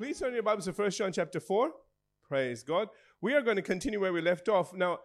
Please turn your Bibles to 1 John chapter 4. Praise God. We are going to continue where we left off. Now,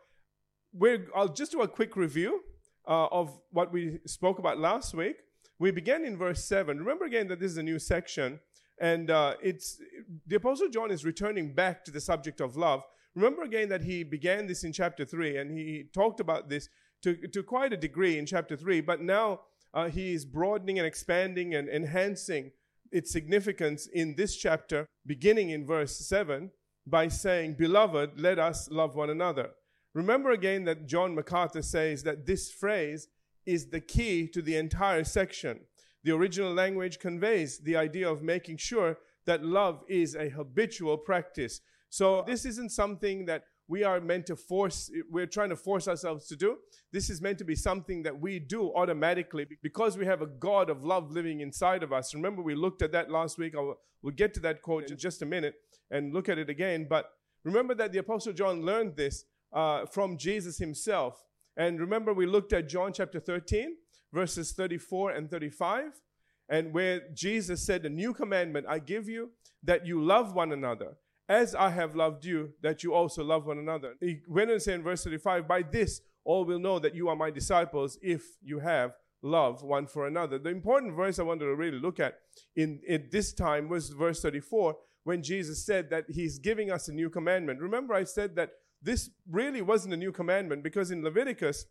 we're, I'll just do a quick review uh, of what we spoke about last week. We began in verse 7. Remember again that this is a new section, and uh, it's the Apostle John is returning back to the subject of love. Remember again that he began this in chapter 3, and he talked about this to, to quite a degree in chapter 3, but now uh, he is broadening and expanding and enhancing its significance in this chapter, beginning in verse 7, by saying, Beloved, let us love one another. Remember again that John MacArthur says that this phrase is the key to the entire section. The original language conveys the idea of making sure that love is a habitual practice. So, this isn't something that we are meant to force, we're trying to force ourselves to do. This is meant to be something that we do automatically because we have a God of love living inside of us. Remember, we looked at that last week. I'll, we'll get to that quote in just a minute and look at it again. But remember that the Apostle John learned this uh, from Jesus himself. And remember, we looked at John chapter 13, verses 34 and 35, and where Jesus said, A new commandment I give you, that you love one another as I have loved you, that you also love one another. He went and said in verse 35, By this all will know that you are my disciples if you have love one for another. The important verse I wanted to really look at in, in this time was verse 34, when Jesus said that he's giving us a new commandment. Remember, I said that this really wasn't a new commandment because in Leviticus,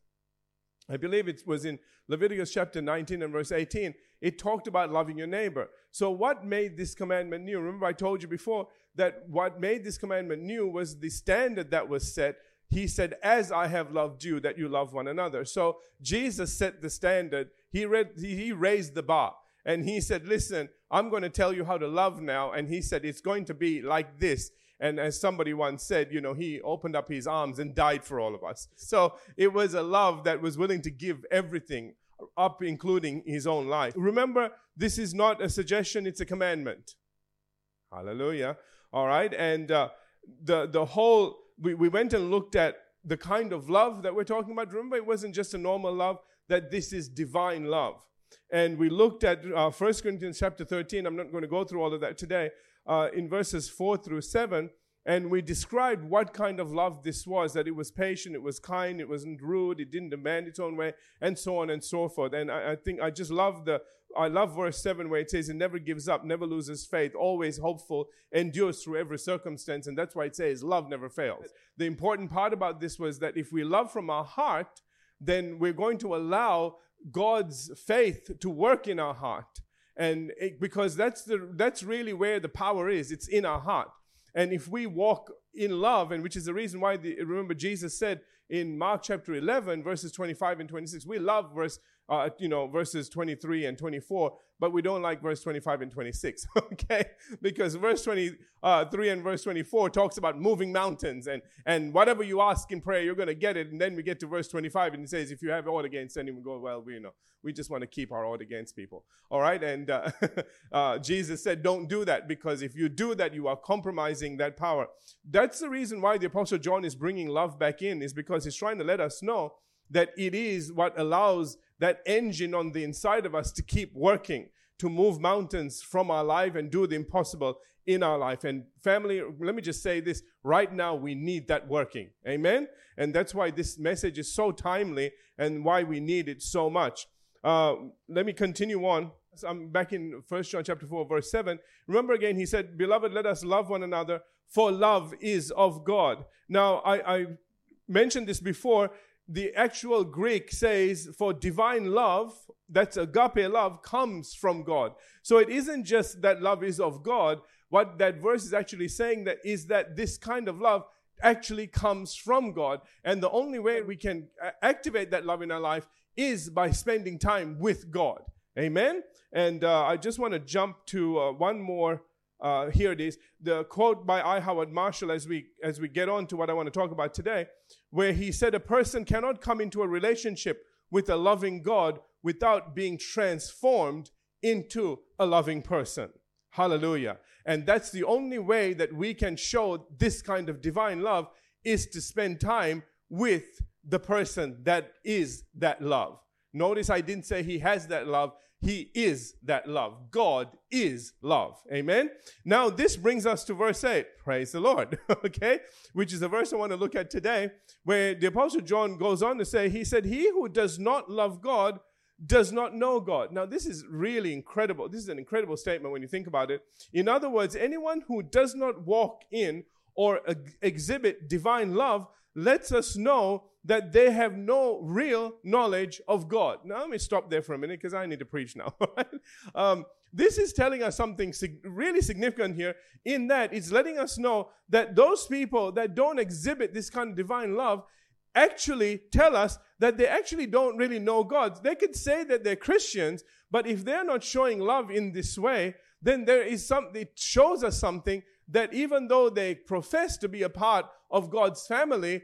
I believe it was in Leviticus chapter 19 and verse 18, it talked about loving your neighbor. So, what made this commandment new? Remember, I told you before that what made this commandment new was the standard that was set. He said, As I have loved you, that you love one another. So, Jesus set the standard. He, read, he raised the bar. And he said, Listen, I'm going to tell you how to love now. And he said, It's going to be like this. And as somebody once said, you know, he opened up his arms and died for all of us. So it was a love that was willing to give everything up, including his own life. Remember, this is not a suggestion, it's a commandment. Hallelujah. All right. And uh, the, the whole, we, we went and looked at the kind of love that we're talking about. Remember, it wasn't just a normal love, that this is divine love. And we looked at uh, 1 Corinthians chapter 13. I'm not going to go through all of that today uh, in verses 4 through 7. And we described what kind of love this was that it was patient, it was kind, it wasn't rude, it didn't demand its own way, and so on and so forth. And I, I think I just love the, I love verse 7 where it says, It never gives up, never loses faith, always hopeful, endures through every circumstance. And that's why it says, Love never fails. The important part about this was that if we love from our heart, then we're going to allow God's faith to work in our heart and it, because that's the that's really where the power is. It's in our heart. And if we walk in love and which is the reason why the, remember jesus said in mark chapter 11 verses 25 and 26 we love verse uh, you know verses 23 and 24 but we don't like verse 25 and 26, okay? Because verse 23 uh, and verse 24 talks about moving mountains and, and whatever you ask in prayer, you're going to get it. And then we get to verse 25 and it says, if you have ought against anyone, go, well, we you know, we just want to keep our ought against people, all right? And uh, uh, Jesus said, don't do that because if you do that, you are compromising that power. That's the reason why the Apostle John is bringing love back in, is because he's trying to let us know that it is what allows that engine on the inside of us to keep working, to move mountains from our life and do the impossible in our life. And family, let me just say this right now, we need that working. Amen? And that's why this message is so timely and why we need it so much. Uh, let me continue on. I'm back in First John chapter 4, verse 7. Remember again, he said, Beloved, let us love one another, for love is of God. Now, I, I mentioned this before the actual Greek says for divine love, that's agape love, comes from God. So it isn't just that love is of God. What that verse is actually saying that is that this kind of love actually comes from God. And the only way we can activate that love in our life is by spending time with God. Amen. And uh, I just want to jump to uh, one more uh, here it is, the quote by I. Howard Marshall as we as we get on to what I want to talk about today, where he said a person cannot come into a relationship with a loving God without being transformed into a loving person. Hallelujah. And that's the only way that we can show this kind of divine love is to spend time with the person that is that love. Notice I didn't say he has that love. He is that love. God is love. Amen. Now, this brings us to verse 8. Praise the Lord. okay. Which is the verse I want to look at today, where the Apostle John goes on to say, He said, He who does not love God does not know God. Now, this is really incredible. This is an incredible statement when you think about it. In other words, anyone who does not walk in or exhibit divine love lets us know that they have no real knowledge of God. Now, let me stop there for a minute because I need to preach now. um, this is telling us something sig- really significant here in that it's letting us know that those people that don't exhibit this kind of divine love actually tell us that they actually don't really know God. They could say that they're Christians, but if they're not showing love in this way, then there is something, it shows us something that even though they profess to be a part of God's family,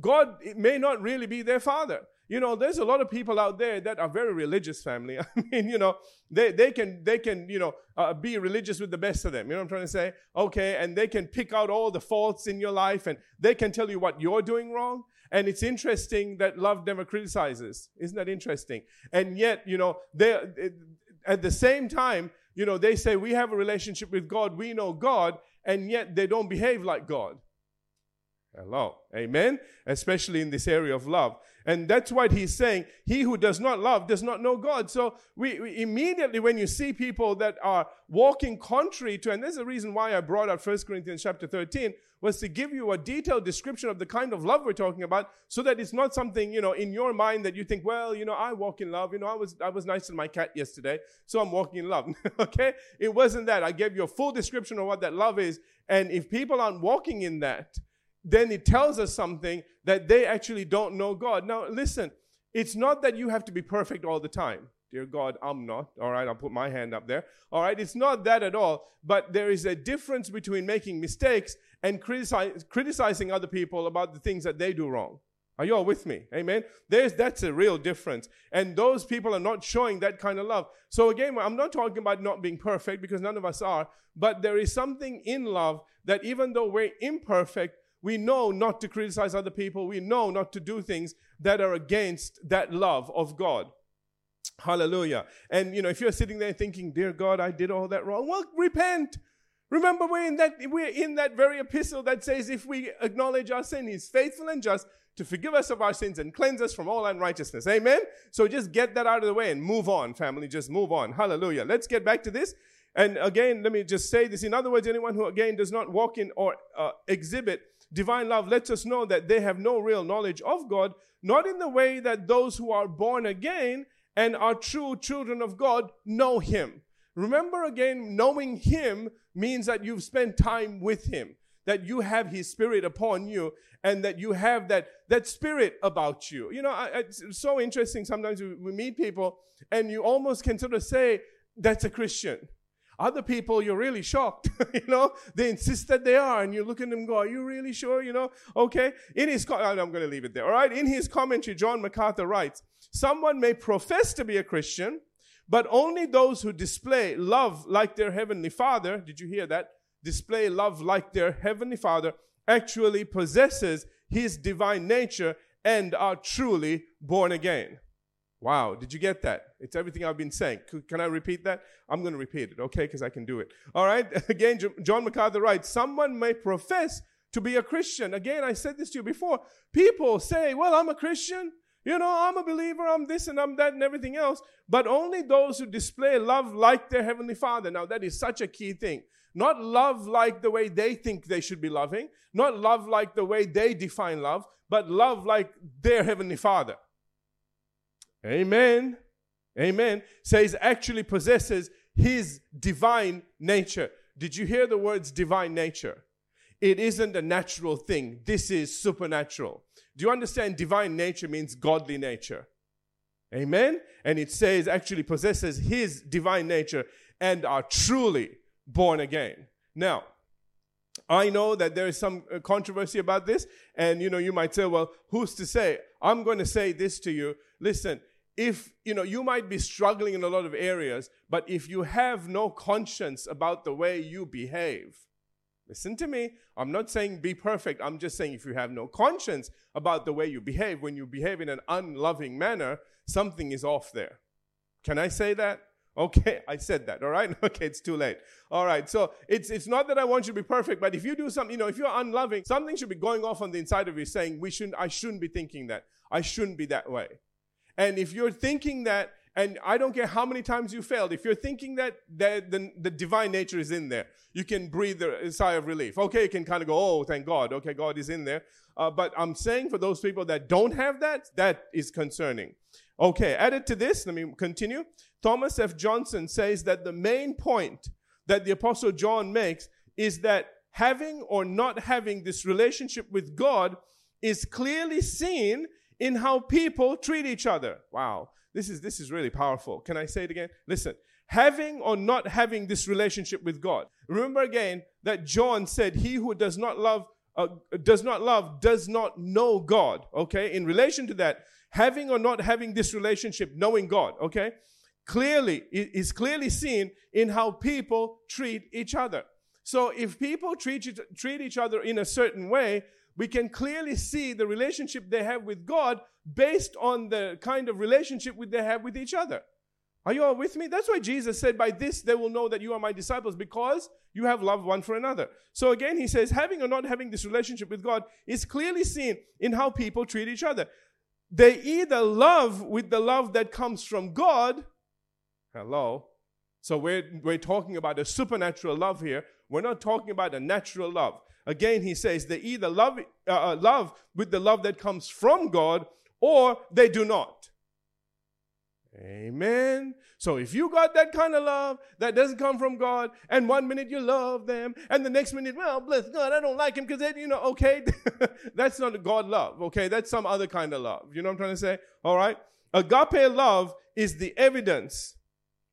God may not really be their father. You know, there's a lot of people out there that are very religious family. I mean, you know, they, they can, they can, you know, uh, be religious with the best of them. You know what I'm trying to say? Okay. And they can pick out all the faults in your life and they can tell you what you're doing wrong. And it's interesting that love never criticizes. Isn't that interesting? And yet, you know, they, at the same time, you know, they say we have a relationship with God, we know God, and yet they don't behave like God. Hello. Amen. Especially in this area of love. And that's what he's saying. He who does not love does not know God. So we, we, immediately when you see people that are walking contrary to, and there's a reason why I brought out 1 Corinthians chapter 13, was to give you a detailed description of the kind of love we're talking about, so that it's not something, you know, in your mind that you think, well, you know, I walk in love. You know, I was I was nice to my cat yesterday, so I'm walking in love. okay? It wasn't that. I gave you a full description of what that love is. And if people aren't walking in that, then it tells us something that they actually don't know God. Now, listen, it's not that you have to be perfect all the time. Dear God, I'm not. All right, I'll put my hand up there. All right, it's not that at all. But there is a difference between making mistakes and criticize, criticizing other people about the things that they do wrong. Are you all with me? Amen. There's that's a real difference. And those people are not showing that kind of love. So again, I'm not talking about not being perfect because none of us are, but there is something in love that even though we're imperfect, we know not to criticize other people. We know not to do things that are against that love of God. Hallelujah. And you know, if you're sitting there thinking, "Dear God, I did all that wrong," well, repent. Remember, we're in that we're in that very epistle that says, "If we acknowledge our sin, He's faithful and just to forgive us of our sins and cleanse us from all unrighteousness." Amen. So just get that out of the way and move on, family. Just move on. Hallelujah. Let's get back to this. And again, let me just say this. In other words, anyone who again does not walk in or uh, exhibit divine love lets us know that they have no real knowledge of God, not in the way that those who are born again and are true children of God know Him. Remember again, knowing Him means that you've spent time with Him, that you have His Spirit upon you, and that you have that, that Spirit about you. You know, it's so interesting. Sometimes we meet people, and you almost can sort of say, that's a Christian. Other people, you're really shocked. you know, they insist that they are, and you look at them go, Are you really sure? You know, okay. In his, I'm going to leave it there. All right. In his commentary, John MacArthur writes, Someone may profess to be a Christian, but only those who display love like their heavenly Father, did you hear that? Display love like their heavenly Father actually possesses his divine nature and are truly born again. Wow, did you get that? It's everything I've been saying. Can I repeat that? I'm going to repeat it, okay, because I can do it. All right, again, John MacArthur writes Someone may profess to be a Christian. Again, I said this to you before. People say, Well, I'm a Christian. You know, I'm a believer, I'm this and I'm that and everything else. But only those who display love like their Heavenly Father. Now, that is such a key thing. Not love like the way they think they should be loving, not love like the way they define love, but love like their Heavenly Father. Amen. Amen. Says actually possesses his divine nature. Did you hear the words divine nature? It isn't a natural thing. This is supernatural. Do you understand? Divine nature means godly nature. Amen. And it says actually possesses his divine nature and are truly born again. Now, I know that there is some uh, controversy about this, and you know, you might say, well, who's to say? I'm going to say this to you. Listen, if you know you might be struggling in a lot of areas but if you have no conscience about the way you behave listen to me i'm not saying be perfect i'm just saying if you have no conscience about the way you behave when you behave in an unloving manner something is off there. Can I say that? Okay, I said that, all right? Okay, it's too late. All right, so it's, it's not that I want you to be perfect, but if you do something, you know, if you're unloving, something should be going off on the inside of you saying, we shouldn't, I shouldn't be thinking that. I shouldn't be that way. And if you're thinking that, and I don't care how many times you failed, if you're thinking that the, the, the divine nature is in there, you can breathe a sigh of relief. Okay, you can kind of go, oh, thank God. Okay, God is in there. Uh, but I'm saying for those people that don't have that, that is concerning. Okay, added to this, let me continue. Thomas F. Johnson says that the main point that the Apostle John makes is that having or not having this relationship with God is clearly seen in how people treat each other. Wow. This is, this is really powerful. Can I say it again? Listen, having or not having this relationship with God. Remember again that John said, He who does not love, uh, does not love, does not know God. Okay. In relation to that, having or not having this relationship, knowing God. Okay clearly is clearly seen in how people treat each other. So if people treat, treat each other in a certain way, we can clearly see the relationship they have with God based on the kind of relationship they have with each other. Are you all with me? That's why Jesus said, By this they will know that you are my disciples, because you have loved one for another. So again, he says, having or not having this relationship with God is clearly seen in how people treat each other. They either love with the love that comes from God, Hello? So we're, we're talking about a supernatural love here. We're not talking about a natural love. Again, he says they either love, uh, uh, love with the love that comes from God or they do not. Amen. So if you got that kind of love that doesn't come from God, and one minute you love them, and the next minute, well, bless God, I don't like him because you know, okay, that's not God love. Okay, that's some other kind of love. You know what I'm trying to say? All right. Agape love is the evidence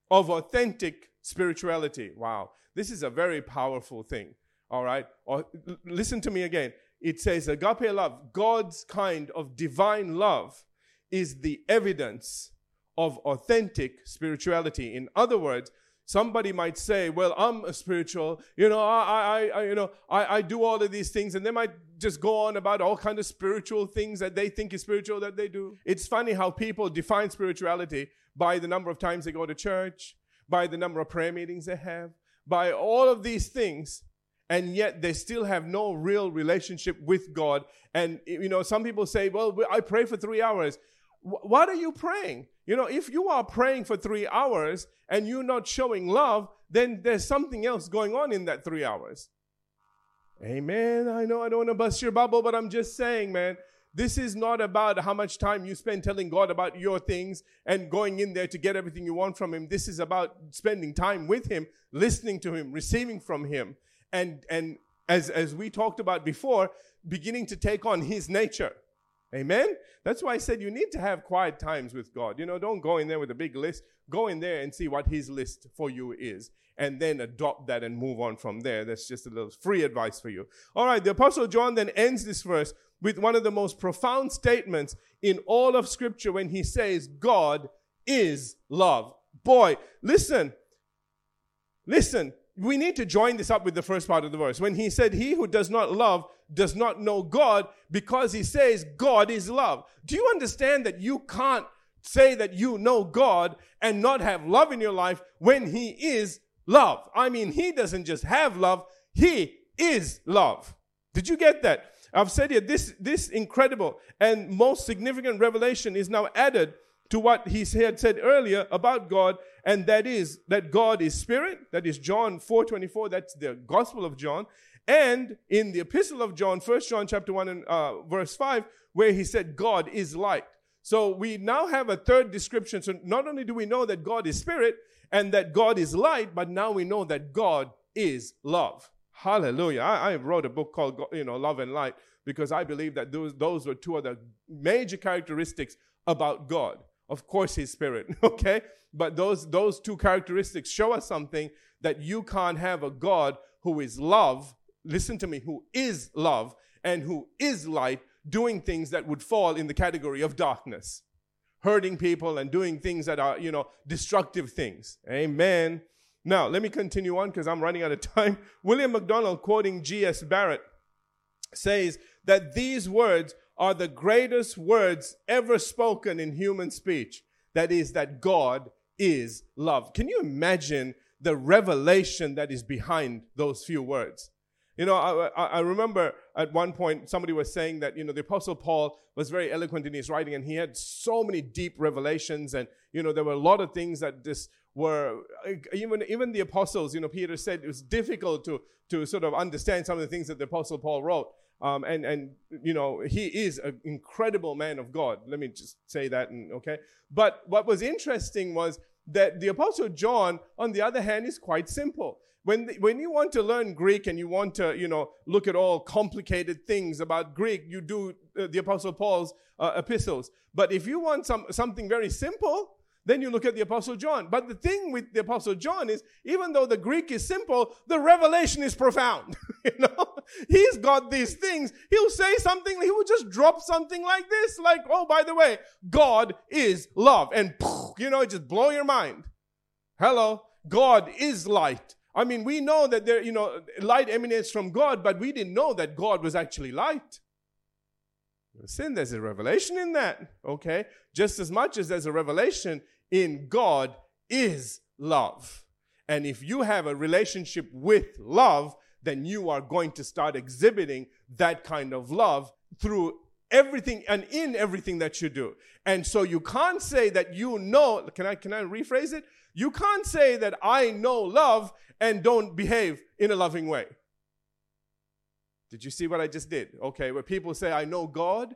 of authentic spirituality. Wow, this is a very powerful thing. All right, or, listen to me again. It says agape love, God's kind of divine love, is the evidence of authentic spirituality. In other words, somebody might say, "Well, I'm a spiritual. You know, I, I, I you know, I, I do all of these things," and they might just go on about all kind of spiritual things that they think is spiritual that they do. It's funny how people define spirituality by the number of times they go to church, by the number of prayer meetings they have, by all of these things, and yet they still have no real relationship with God. And, you know, some people say, well, I pray for three hours. What are you praying? You know, if you are praying for three hours and you're not showing love, then there's something else going on in that three hours. Amen. I know I don't want to bust your bubble, but I'm just saying, man, this is not about how much time you spend telling God about your things and going in there to get everything you want from Him. This is about spending time with Him, listening to Him, receiving from Him, and, and as, as we talked about before, beginning to take on His nature. Amen? That's why I said you need to have quiet times with God. You know, don't go in there with a big list. Go in there and see what His list for you is and then adopt that and move on from there. That's just a little free advice for you. All right, the Apostle John then ends this verse with one of the most profound statements in all of Scripture when he says, God is love. Boy, listen, listen, we need to join this up with the first part of the verse. When he said, He who does not love does not know God because he says God is love. Do you understand that you can't say that you know God and not have love in your life when he is love? I mean, he doesn't just have love, he is love. Did you get that? I've said here, this, this incredible and most significant revelation is now added to what he had said earlier about God, and that is that God is spirit. That is John 4:24. That's the Gospel of John. And in the Epistle of John, 1 John chapter 1 and uh, verse 5, where he said God is light. So we now have a third description. So not only do we know that God is spirit and that God is light, but now we know that God is love. Hallelujah. I, I wrote a book called, you know, Love and Light because I believe that those, those were two of the major characteristics about God. Of course, His Spirit, okay? But those, those two characteristics show us something that you can't have a God who is love, listen to me, who is love and who is light, doing things that would fall in the category of darkness, hurting people and doing things that are, you know, destructive things. Amen. Now, let me continue on because I'm running out of time. William MacDonald, quoting G.S. Barrett, says that these words are the greatest words ever spoken in human speech. that is that God is love. Can you imagine the revelation that is behind those few words? You know, I, I, remember at one point somebody was saying that, you know, the Apostle Paul was very eloquent in his writing and he had so many deep revelations. And, you know, there were a lot of things that just were, even, even the apostles, you know, Peter said it was difficult to, to sort of understand some of the things that the Apostle Paul wrote. Um, and, and, you know, he is an incredible man of God. Let me just say that, and, okay? But what was interesting was that the Apostle John, on the other hand, is quite simple when, when you want to learn Greek and you want to, you know, look at all complicated things about Greek, you do uh, the Apostle Paul's uh, epistles. But if you want some, something very simple, then you look at the Apostle John. But the thing with the Apostle John is, even though the Greek is simple, the revelation is profound. you know, he's got these things. He'll say something. He will just drop something like this, like, "Oh, by the way, God is love," and you know, it just blow your mind. Hello, God is light. I mean, we know that there, you know, light emanates from God, but we didn't know that God was actually light. Sin, there's a revelation in that, okay? Just as much as there's a revelation in God is love. And if you have a relationship with love, then you are going to start exhibiting that kind of love through everything and in everything that you do. And so you can't say that you know, can I can I rephrase it? You can't say that I know love and don't behave in a loving way. Did you see what I just did? Okay, where people say, I know God,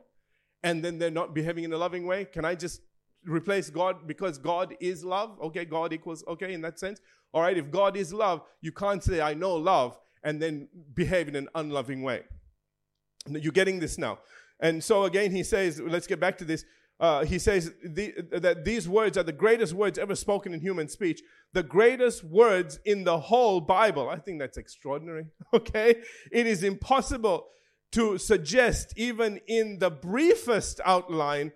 and then they're not behaving in a loving way. Can I just replace God because God is love? Okay, God equals, okay, in that sense. All right, if God is love, you can't say, I know love, and then behave in an unloving way. You're getting this now. And so again, he says, let's get back to this uh, he says the, that these words are the greatest words ever spoken in human speech, the greatest words in the whole Bible. I think that's extraordinary. Okay? It is impossible to suggest, even in the briefest outline,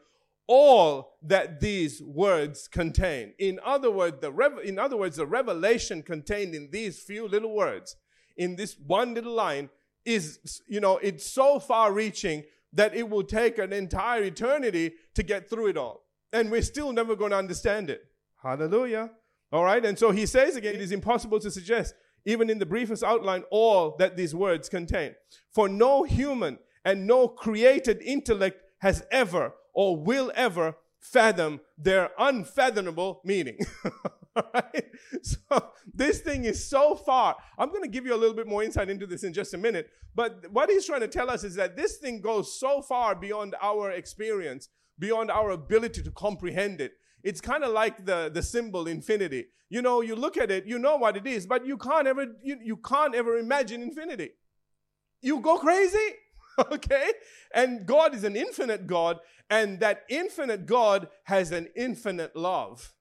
all that these words contain. In other words, the rev- in other words, the revelation contained in these few little words, in this one little line, is you know it's so far reaching that it will take an entire eternity to get through it all. And we're still never going to understand it. Hallelujah. All right. And so he says again, it is impossible to suggest, even in the briefest outline, all that these words contain. For no human and no created intellect has ever or will ever fathom their unfathomable meaning. right? So this thing is so far. I'm going to give you a little bit more insight into this in just a minute. But what he's trying to tell us is that this thing goes so far beyond our experience, beyond our ability to comprehend it. It's kind of like the, the symbol infinity. You know, you look at it, you know what it is, but you can't ever you, you can't ever imagine infinity. You go crazy. okay? And God is an infinite God, and that infinite God has an infinite love.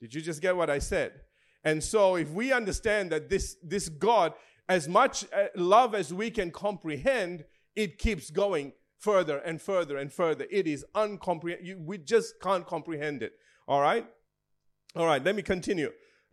Did you just get what I said? And so, if we understand that this, this God, as much uh, love as we can comprehend, it keeps going further and further and further. It is uncomprehendable. We just can't comprehend it. All right? All right, let me continue.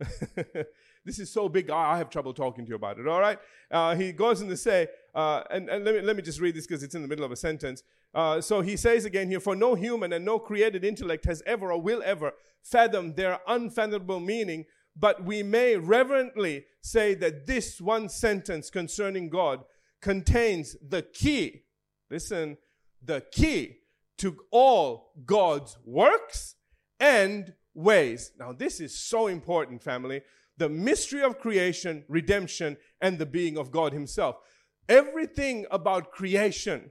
this is so big, I have trouble talking to you about it. All right? Uh, he goes on to say, uh, and, and let, me, let me just read this because it's in the middle of a sentence. Uh, so he says again here, for no human and no created intellect has ever or will ever fathom their unfathomable meaning, but we may reverently say that this one sentence concerning God contains the key, listen, the key to all God's works and ways. Now, this is so important, family. The mystery of creation, redemption, and the being of God Himself. Everything about creation,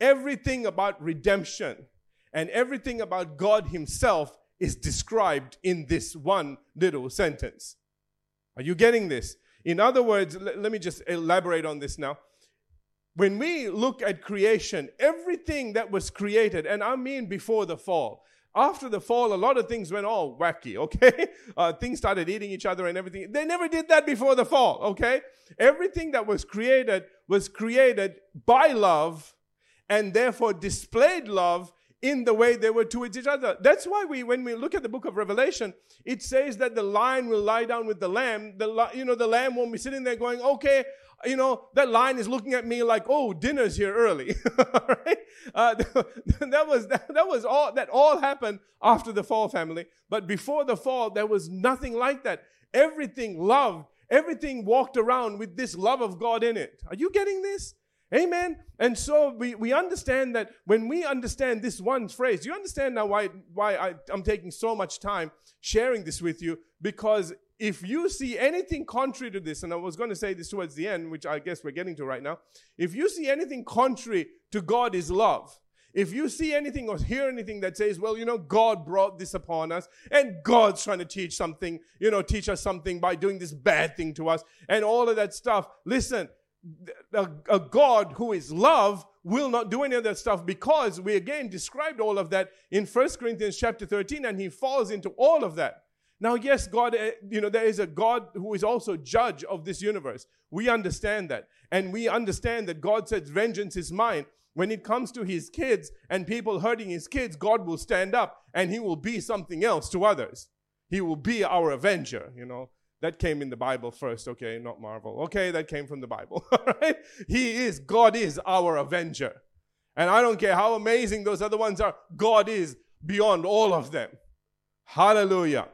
everything about redemption, and everything about God Himself is described in this one little sentence. Are you getting this? In other words, l- let me just elaborate on this now. When we look at creation, everything that was created, and I mean before the fall, after the fall, a lot of things went all wacky, okay? Uh, things started eating each other and everything. They never did that before the fall, okay? Everything that was created was created by love and therefore displayed love in the way they were towards each other. That's why we, when we look at the book of Revelation, it says that the lion will lie down with the lamb. The, you know, the lamb won't be sitting there going, okay, you know, that lion is looking at me like, oh, dinner's here early. right? uh, that was that, that was all that all happened after the fall, family. But before the fall, there was nothing like that. Everything loved, everything walked around with this love of God in it. Are you getting this? Amen. And so we, we understand that when we understand this one phrase, you understand now why, why I, I'm taking so much time sharing this with you? Because if you see anything contrary to this, and I was going to say this towards the end, which I guess we're getting to right now, if you see anything contrary to God is love, if you see anything or hear anything that says, well, you know, God brought this upon us and God's trying to teach something, you know, teach us something by doing this bad thing to us and all of that stuff, listen, a, a, God who is love will not do any of that stuff because we again described all of that in 1 Corinthians chapter 13 and he falls into all of that. Now, yes, God, eh, you know, there is a God who is also judge of this universe. We understand that. And we understand that God says, vengeance is mine. When it comes to his kids and people hurting his kids, God will stand up and he will be something else to others. He will be our avenger, you know. That came in the Bible first, okay, not Marvel. Okay, that came from the Bible. right? He is, God is our avenger. And I don't care how amazing those other ones are, God is beyond all of them. Hallelujah.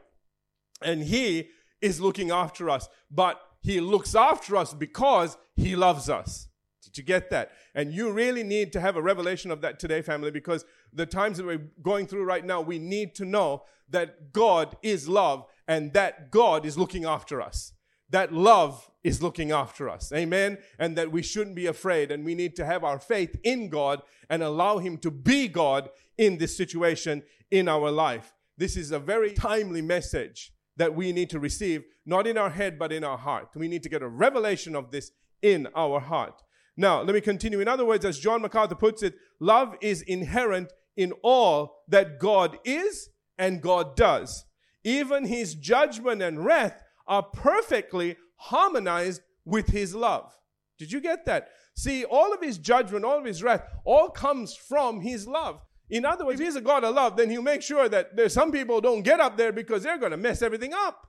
And He is looking after us, but He looks after us because He loves us. Did you get that? And you really need to have a revelation of that today, family, because the times that we're going through right now, we need to know that God is love and that God is looking after us. That love is looking after us. Amen. And that we shouldn't be afraid and we need to have our faith in God and allow Him to be God in this situation in our life. This is a very timely message that we need to receive, not in our head, but in our heart. We need to get a revelation of this in our heart. Now, let me continue. In other words, as John MacArthur puts it, love is inherent in all that God is and God does even his judgment and wrath are perfectly harmonized with his love. Did you get that? See, all of his judgment, all of his wrath, all comes from his love. In other words, if he's a God of love, then he'll make sure that there's some people don't get up there because they're going to mess everything up.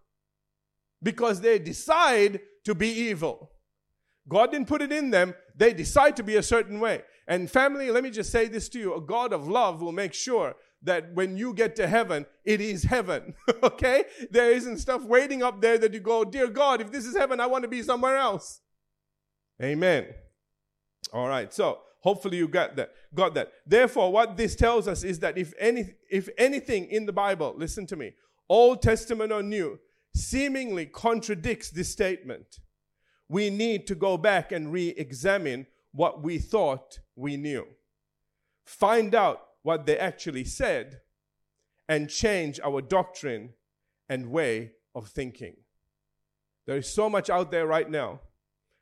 Because they decide to be evil. God didn't put it in them, they decide to be a certain way. And family, let me just say this to you a God of love will make sure that when you get to heaven, it is heaven. okay? There isn't stuff waiting up there that you go, Dear God, if this is heaven, I want to be somewhere else. Amen. All right. So hopefully you got that. Got that. Therefore, what this tells us is that if any if anything in the Bible, listen to me, Old Testament or New, seemingly contradicts this statement, we need to go back and re-examine what we thought we knew. Find out what they actually said and change our doctrine and way of thinking. There is so much out there right now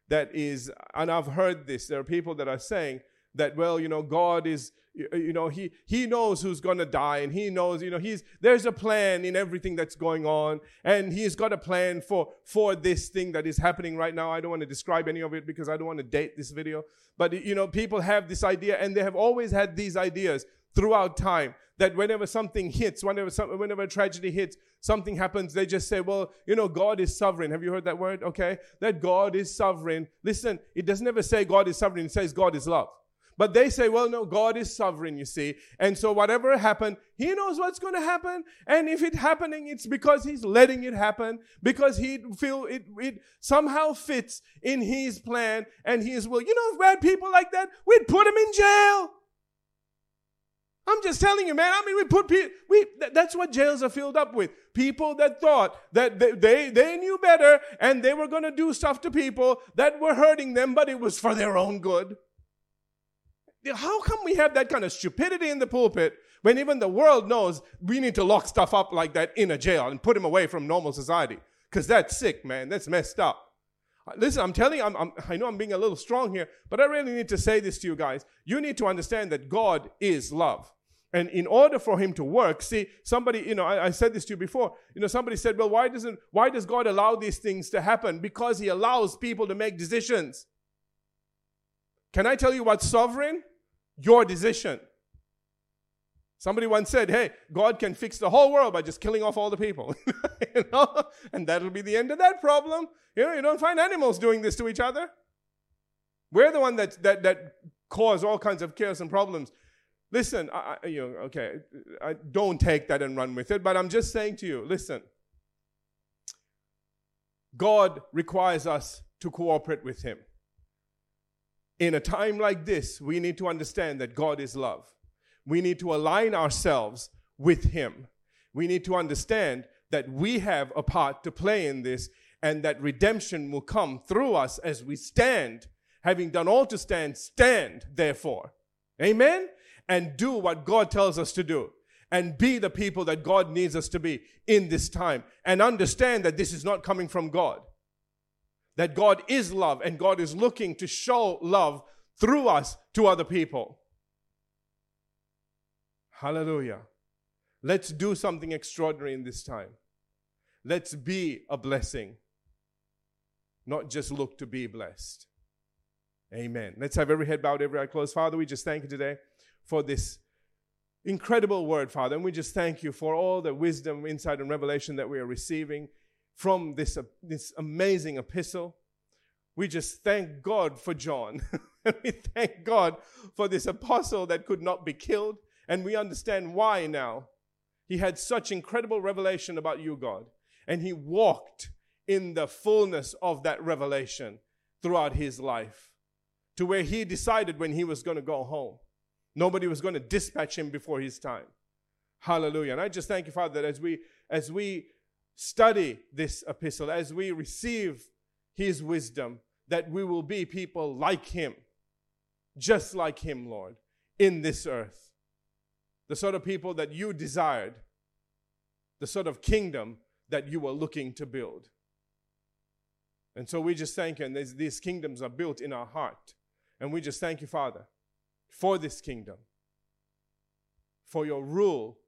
that is, and I've heard this, there are people that are saying that, well, you know, God is, you know, he, he knows who's going to die and he knows, you know, he's, there's a plan in everything that's going on and he's got a plan for, for this thing that is happening right now. I don't want to describe any of it because I don't want to date this video. But, you know, people have this idea and they have always had these ideas throughout time that whenever something hits, whenever, some, whenever a tragedy hits, something happens, they just say, well, you know, God is sovereign. Have you heard that word? Okay. That God is sovereign. Listen, it doesn't ever say God is sovereign. It says God is love. But they say, well, no, God is sovereign, you see. And so whatever happened, He knows what's going to happen. And if it's happening, it's because He's letting it happen, because He feel it, it somehow fits in His plan and His will. You know, if we had people like that, we'd put them in jail. I'm just telling you, man. I mean, we put people, we, that's what jails are filled up with. People that thought that they, they, they knew better and they were going to do stuff to people that were hurting them, but it was for their own good. How come we have that kind of stupidity in the pulpit when even the world knows we need to lock stuff up like that in a jail and put him away from normal society? Because that's sick, man. That's messed up. Uh, listen, I'm telling you, I'm, I'm, i know I'm being a little strong here, but I really need to say this to you guys. You need to understand that God is love. And in order for him to work, see, somebody, you know, I, I, said this to you before, you know, somebody said, well, why doesn't, why does God allow these things to happen? Because he allows people to make decisions. Can I tell you what's sovereign? Your decision. Somebody once said, hey, God can fix the whole world by just killing off all the people. you know? And that'll be the end of that problem. You know, you don't find animals doing this to each other. We're the one that, that, that cause all kinds of chaos and problems. Listen, I, you know, okay, I don't take that and run with it, but I'm just saying to you, listen. God requires us to cooperate with Him. In a time like this, we need to understand that God is love. We need to align ourselves with Him. We need to understand that we have a part to play in this and that redemption will come through us as we stand. Having done all to stand, stand therefore. Amen? And do what God tells us to do and be the people that God needs us to be in this time and understand that this is not coming from God. That God is love and God is looking to show love through us to other people. Hallelujah. Let's do something extraordinary in this time. Let's be a blessing, not just look to be blessed. Amen. Let's have every head bowed, every eye closed. Father, we just thank you today for this incredible word, Father. And we just thank you for all the wisdom, insight, and revelation that we are receiving from this, uh, this amazing epistle. We just thank God for John. we thank God for this apostle that could not be killed. And we understand why now. He had such incredible revelation about you, God. And he walked in the fullness of that revelation throughout his life to where he decided when he was going to go home Nobody was going to dispatch him before his time. Hallelujah. And I just thank you, Father, that as we as we study this epistle, as we receive his wisdom, that we will be people like him, just like him, Lord, in this earth. The sort of people that you desired, the sort of kingdom that you were looking to build. And so we just thank you, and these kingdoms are built in our heart. And we just thank you, Father, for this kingdom, for your rule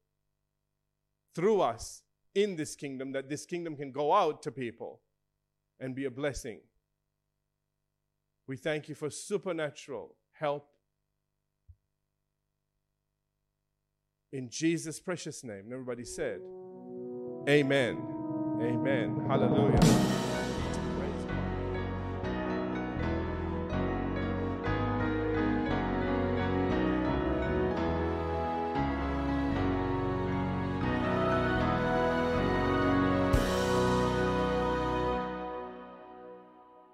through us in this kingdom, that this kingdom can go out to people and be a blessing. We thank you for supernatural help. In Jesus' precious name. everybody said, Amen. Amen. Hallelujah.